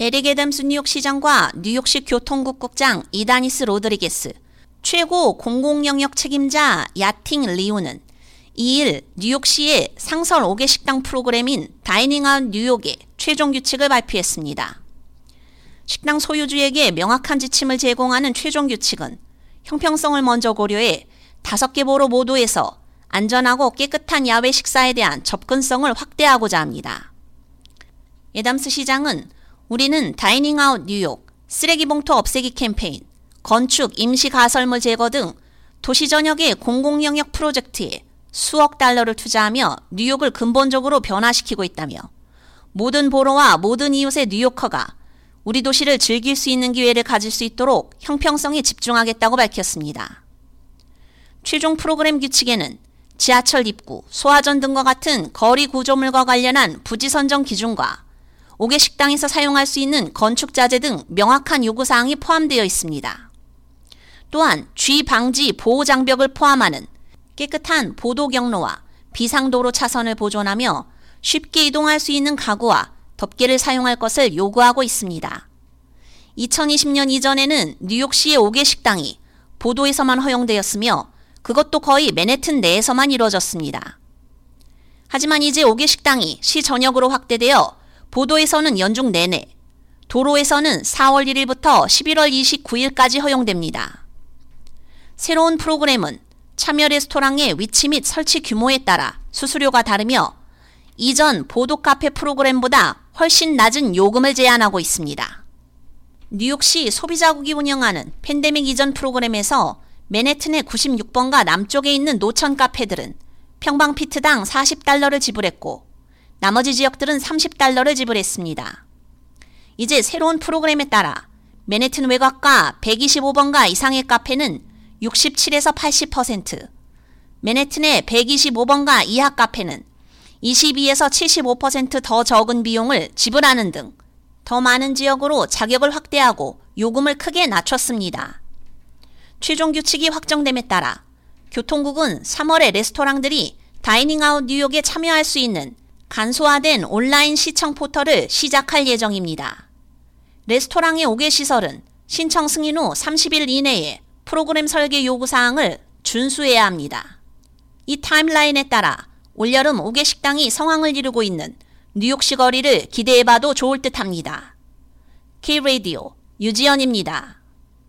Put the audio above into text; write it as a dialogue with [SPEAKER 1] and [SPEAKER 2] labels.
[SPEAKER 1] 에릭 애덤스 뉴욕 시장과 뉴욕시 교통국 국장 이다니스 로드리게스, 최고 공공영역 책임자 야팅 리우는 2일 뉴욕시의 상설 옥외 식당 프로그램인 다이닝아웃 뉴욕의 최종 규칙을 발표했습니다. 식당 소유주에게 명확한 지침을 제공하는 최종 규칙은 형평성을 먼저 고려해 다섯 개 borough 모두에서 안전하고 깨끗한 야외 식사에 대한 접근성을 확대하고자 합니다. 애담스 시장은 우리는 Dining Out 뉴욕, 쓰레기 봉투 없애기 캠페인, 건축, 임시 가설물 제거 등 도시 전역의 공공 영역 프로젝트에 수억 달러를 투자하며 뉴욕을 근본적으로 변화시키고 있다며 모든 borough와 모든 이웃의 뉴요커가 우리 도시를 즐길 수 있는 기회를 가질 수 있도록 형평성에 집중하겠다고 밝혔습니다. 최종 프로그램 규칙에는 지하철 입구, 소화전 등과 같은 거리 구조물과 관련한 부지 선정 기준과 5개 식당에서 사용할 수 있는 건축 자재 등 명확한 요구 사항이 포함되어 있습니다. 또한 쥐 방지 보호 장벽을 포함하는 깨끗한 보도 경로와 비상도로 차선을 보존하며 쉽게 이동할 수 있는 가구와 덮개를 사용할 것을 요구하고 있습니다. 2020년 이전에는 뉴욕시의 5개 식당이 보도에서만 허용되었으며 그것도 거의 맨해튼 내에서만 이루어졌습니다. 하지만 이제 5개 식당이 시 전역으로 확대되어 보도에서는 연중 내내, 도로에서는 4월 1일부터 11월 29일까지 허용됩니다. 새로운 프로그램은 참여 레스토랑의 위치 및 설치 규모에 따라 수수료가 다르며 이전 보도 카페 프로그램보다 훨씬 낮은 요금을 제한하고 있습니다. 뉴욕시 소비자국이 운영하는 팬데믹 이전 프로그램에서 맨해튼의 96번가 남쪽에 있는 노천 카페들은 평방 피트당 40달러를 지불했고 나머지 지역들은 30달러를 지불했습니다. 이제 새로운 프로그램에 따라 맨해튼 외곽과 125번가 이상의 카페는 67에서 80%, 맨해튼의 125번가 이하 카페는 22에서 75%더 적은 비용을 지불하는 등 더 많은 지역으로 자격을 확대하고 요금을 크게 낮췄습니다. 최종 규칙이 확정됨에 따라 교통국은 3월에 레스토랑들이 Dining Out 뉴욕에 참여할 수 있는 간소화된 온라인 신청 포털을 시작할 예정입니다. 레스토랑의 옥외 시설은 신청 승인 후 30일 이내에 프로그램 설계 요구사항을 준수해야 합니다. 이 타임라인에 따라 올여름 옥외 식당이 성황을 이루고 있는 뉴욕시 거리를 기대해봐도 좋을 듯 합니다. K-Radio 유지연입니다.